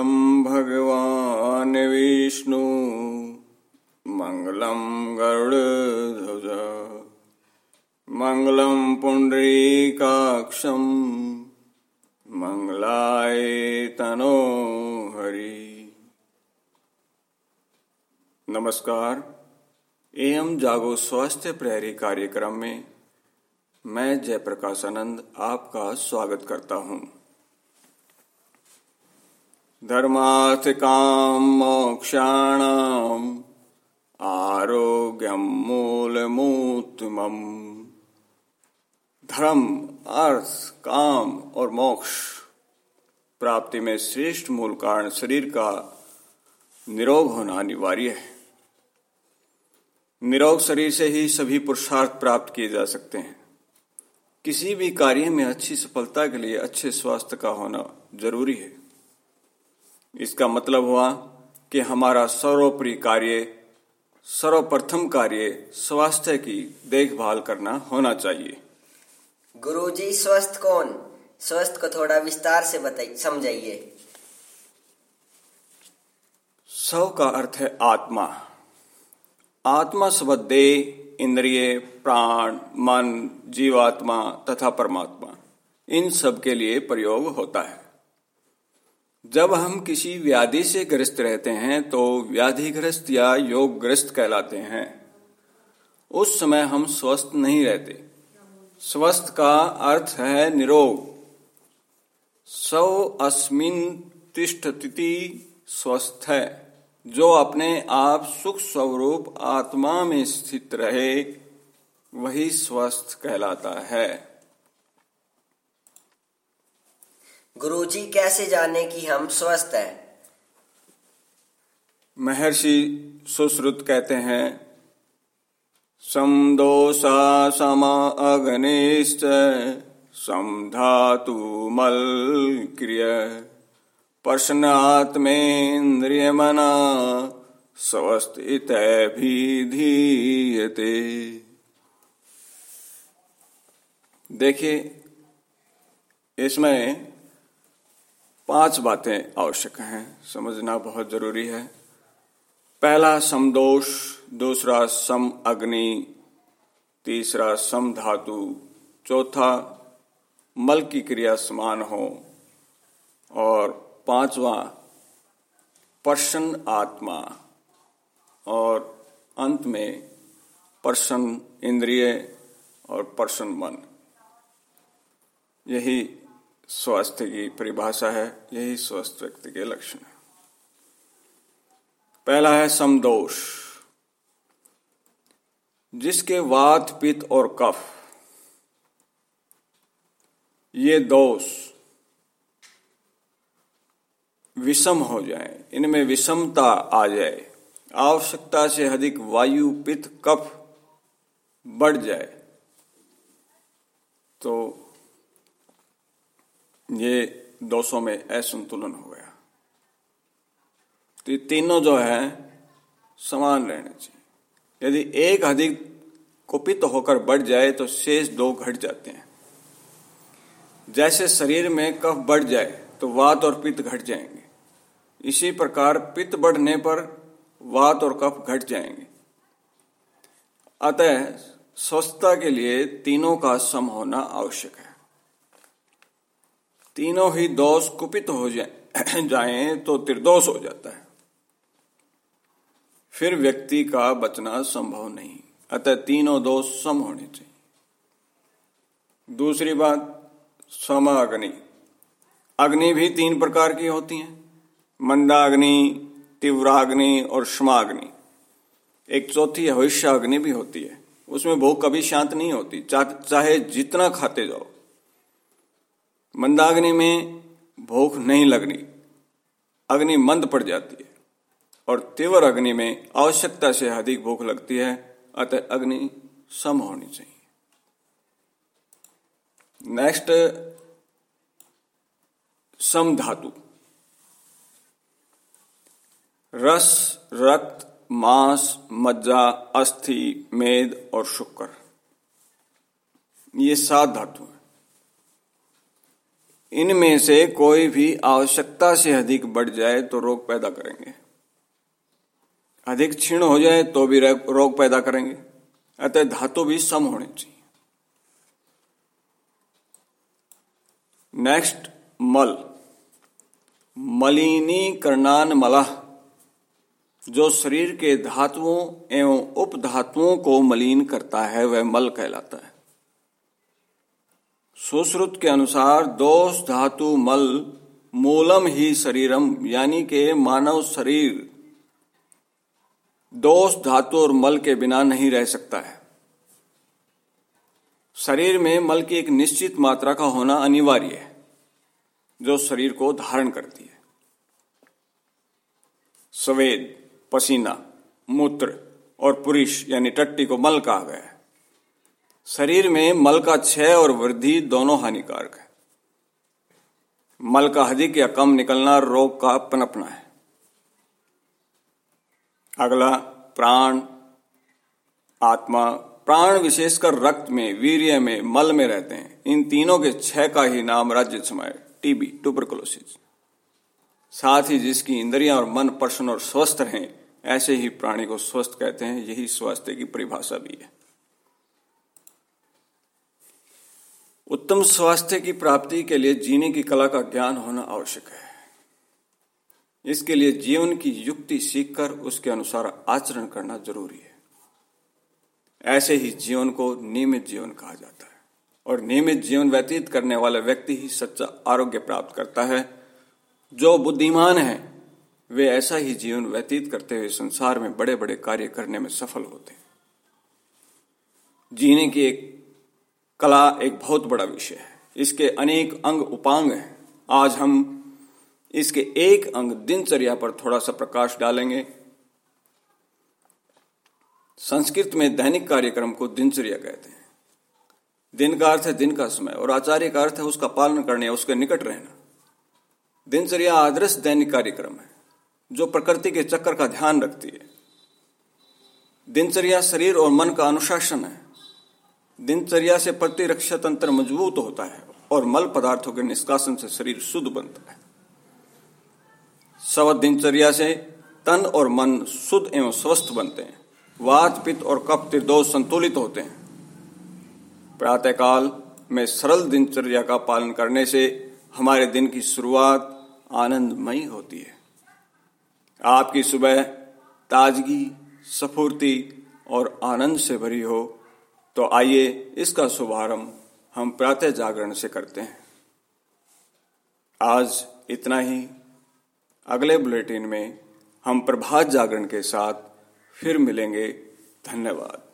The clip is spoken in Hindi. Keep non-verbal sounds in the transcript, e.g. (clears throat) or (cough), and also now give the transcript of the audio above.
मङ्गलं भगवान् विष्णु। मङ्गलं गरुडध्वज। मङ्गलं पुण्डरीकाक्षं मङ्गलाय तनो हरि। नमस्कार। एम जागो स्वास्थ्य प्रहरी कार्यक्रम में मैं जयप्रकाश आनंद आपका स्वागत करता हूँ। धर्मार्थ काम मोक्षाणाम आरोग्यम मूलमूतमम। धर्म, अर्थ, काम और मोक्ष प्राप्ति में श्रेष्ठ मूल कारण शरीर का निरोग होना अनिवार्य है। निरोग शरीर से ही सभी पुरुषार्थ प्राप्त किए जा सकते हैं। किसी भी कार्य में अच्छी सफलता के लिए अच्छे स्वास्थ्य का होना ज़रूरी है। इसका मतलब हुआ कि हमारा सर्वोपरि कार्य सर्वप्रथम कार्य स्वास्थ्य की देखभाल करना होना चाहिए। गुरुजी स्वस्थ कौन? स्वस्थ को थोड़ा विस्तार से बताइए समझाइए। सव का अर्थ है आत्मा। आत्मा शब्द देह इंद्रिय प्राण मन जीवात्मा तथा परमात्मा इन सब के लिए प्रयोग होता है। जब हम किसी व्याधि से ग्रस्त रहते हैं तो व्याधिग्रस्त या योगग्रस्त कहलाते हैं। उस समय हम स्वस्थ नहीं रहते। स्वस्थ का अर्थ है निरोग। सौ अस्मिन तिष्ठति स्वस्थ है, जो अपने आप सुख स्वरूप आत्मा में स्थित रहे, वही स्वस्थ कहलाता है। गुरुजी कैसे जाने कि हम स्वस्थ हैं? महर्षि सुश्रुत कहते हैं समदोषा सम अग्निश्च समधातु मल क्रिय। प्रश्नात्मेन्द्रिय मना स्वस्थित भी धीयते देखिए, इसमें पाँच बातें आवश्यक हैं, समझना बहुत ज़रूरी है। पहला, समदोष, दूसरा, सम अग्नि, तीसरा, सम धातु, चौथा, मल की क्रिया समान हो, और पांचवा प्रसन्न आत्मा, और अंत में प्रसन्न इंद्रिय और प्रसन्न मन। यही स्वास्थ्य की परिभाषा है, यही स्वस्थ व्यक्ति के लक्षण है। पहला है समदोष। जिसके वात, पित्त और कफ, ये दोष विषम हो जाए। इनमें विषमता आ जाए। आवश्यकता से अधिक वायु, पित्त, कफ बढ़ जाए तो ये दोषों में असंतुलन हो गया। तो ये तीनों जो है, समान रहने चाहिए। यदि एक अधिक कुपित तो होकर बढ़ जाए तो शेष दो घट जाते हैं। जैसे शरीर में कफ बढ़ जाए तो वात और पित्त घट जाएँगे। इसी प्रकार पित्त बढ़ने पर वात और कफ घट जाएँगे। अतः स्वस्थता के लिए तीनों का सम होना आवश्यक है। तीनों ही दोष कुपित हो जाए (clears throat) तो त्रिदोष हो जाता है। फिर व्यक्ति का बचना संभव नहीं, अतः तीनों दोष सम होने चाहिए। दूसरी बात, सम अग्नि। भी तीन प्रकार की होती हैं। मंदाग्नि, तीव्राग्नि और क्षमाग्नि एक चौथी हविष्य अग्नि भी होती है। उसमें भूख कभी शांत नहीं होती। चाहे जितना खाते जाओ। मंदाग्नि में भूख नहीं लगनी। अग्नि मंद पड़ जाती है और तीव्र अग्नि में आवश्यकता से अधिक भूख लगती है, अतः अग्नि सम होनी चाहिए। नेक्स्ट सम धातु। रस, रक्त, मांस, मज्जा, अस्थि, मेद और शुक्र। ये सात धातु हैं। इनमें से कोई भी आवश्यकता से अधिक बढ़ जाए तो रोग पैदा करेंगे। अधिक क्षीण हो जाए तो भी रोग पैदा करेंगे। अतः धातु भी सम होने चाहिए। नेक्स्ट मल। मलिनीकरणान मलह जो शरीर के धातुओं एवं उपधातुओं को मलिन करता है, वह मल कहलाता है। सुश्रुत के अनुसार दोष धातु मल मूलम ही शरीरम, यानी के मानव शरीर। दोष धातु और मल के बिना नहीं रह सकता है। शरीर में मल की एक निश्चित मात्रा का होना अनिवार्य है, जो शरीर को धारण करती है। सवेद, पसीना, मूत्र और पुरुष, यानी टट्टी को मल कहा गया है। शरीर में मल का क्षय और वृद्धि दोनों हानिकारक है। मल का अधिक या कम निकलना रोग का पनपना है। अगला, प्राण, आत्मा। प्राण विशेषकर रक्त में, वीर्य में, मल में रहते हैं। इन तीनों के छह का ही नाम राज्य समय, टीबी ट्यूबरकुलोसिस साथ ही जिसकी इंद्रियाँ और मन प्रश्न और स्वस्थ रहें, ऐसे ही प्राणी को स्वस्थ कहते हैं, यही स्वास्थ्य की परिभाषा भी है। उत्तम स्वास्थ्य की प्राप्ति के लिए जीने की कला का ज्ञान होना आवश्यक है। इसके लिए जीवन की युक्ति सीखकर उसके अनुसार आचरण करना ज़रूरी है। ऐसे ही जीवन को नियमित जीवन कहा जाता है और नियमित जीवन व्यतीत करने वाला व्यक्ति ही सच्चा आरोग्य प्राप्त करता है। जो बुद्धिमान है, वे ऐसा ही जीवन व्यतीत करते हुए संसार में बड़े बड़े कार्य करने में सफल होते हैं। जीने की एक कला एक बहुत बड़ा विषय है। इसके अनेक अंग उपांग हैं। आज हम इसके एक अंग दिनचर्या पर थोड़ा सा प्रकाश डालेंगे। संस्कृत में दैनिक कार्यक्रम को दिनचर्या कहते हैं। दिन का अर्थ है दिन का समय, और आचार्य का अर्थ है उसका पालन करने उसके निकट रहना। दिनचर्या आदर्श दैनिक कार्यक्रम है, जो प्रकृति के चक्कर का ध्यान रखती है। दिनचर्या शरीर और मन का अनुशासन है। दिनचर्या से प्रतिरक्षा तंत्र मज़बूत होता है और मल पदार्थों के निष्कासन से शरीर शुद्ध बनता है। सवत दिनचर्या से तन और मन शुद्ध एवं स्वस्थ बनते हैं। वात, पित्त और कप त्रिदोष संतुलित होते हैं। प्रातःकाल में सरल दिनचर्या का पालन करने से हमारे दिन की शुरुआत आनंदमयी होती है। आपकी सुबह ताजगी, सफूर्ति और आनंद से भरी हो तो आइए इसका शुभारंभ हम प्रातः जागरण से करते हैं। आज इतना ही। अगले बुलेटिन में हम प्रभात जागरण के साथ फिर मिलेंगे। धन्यवाद।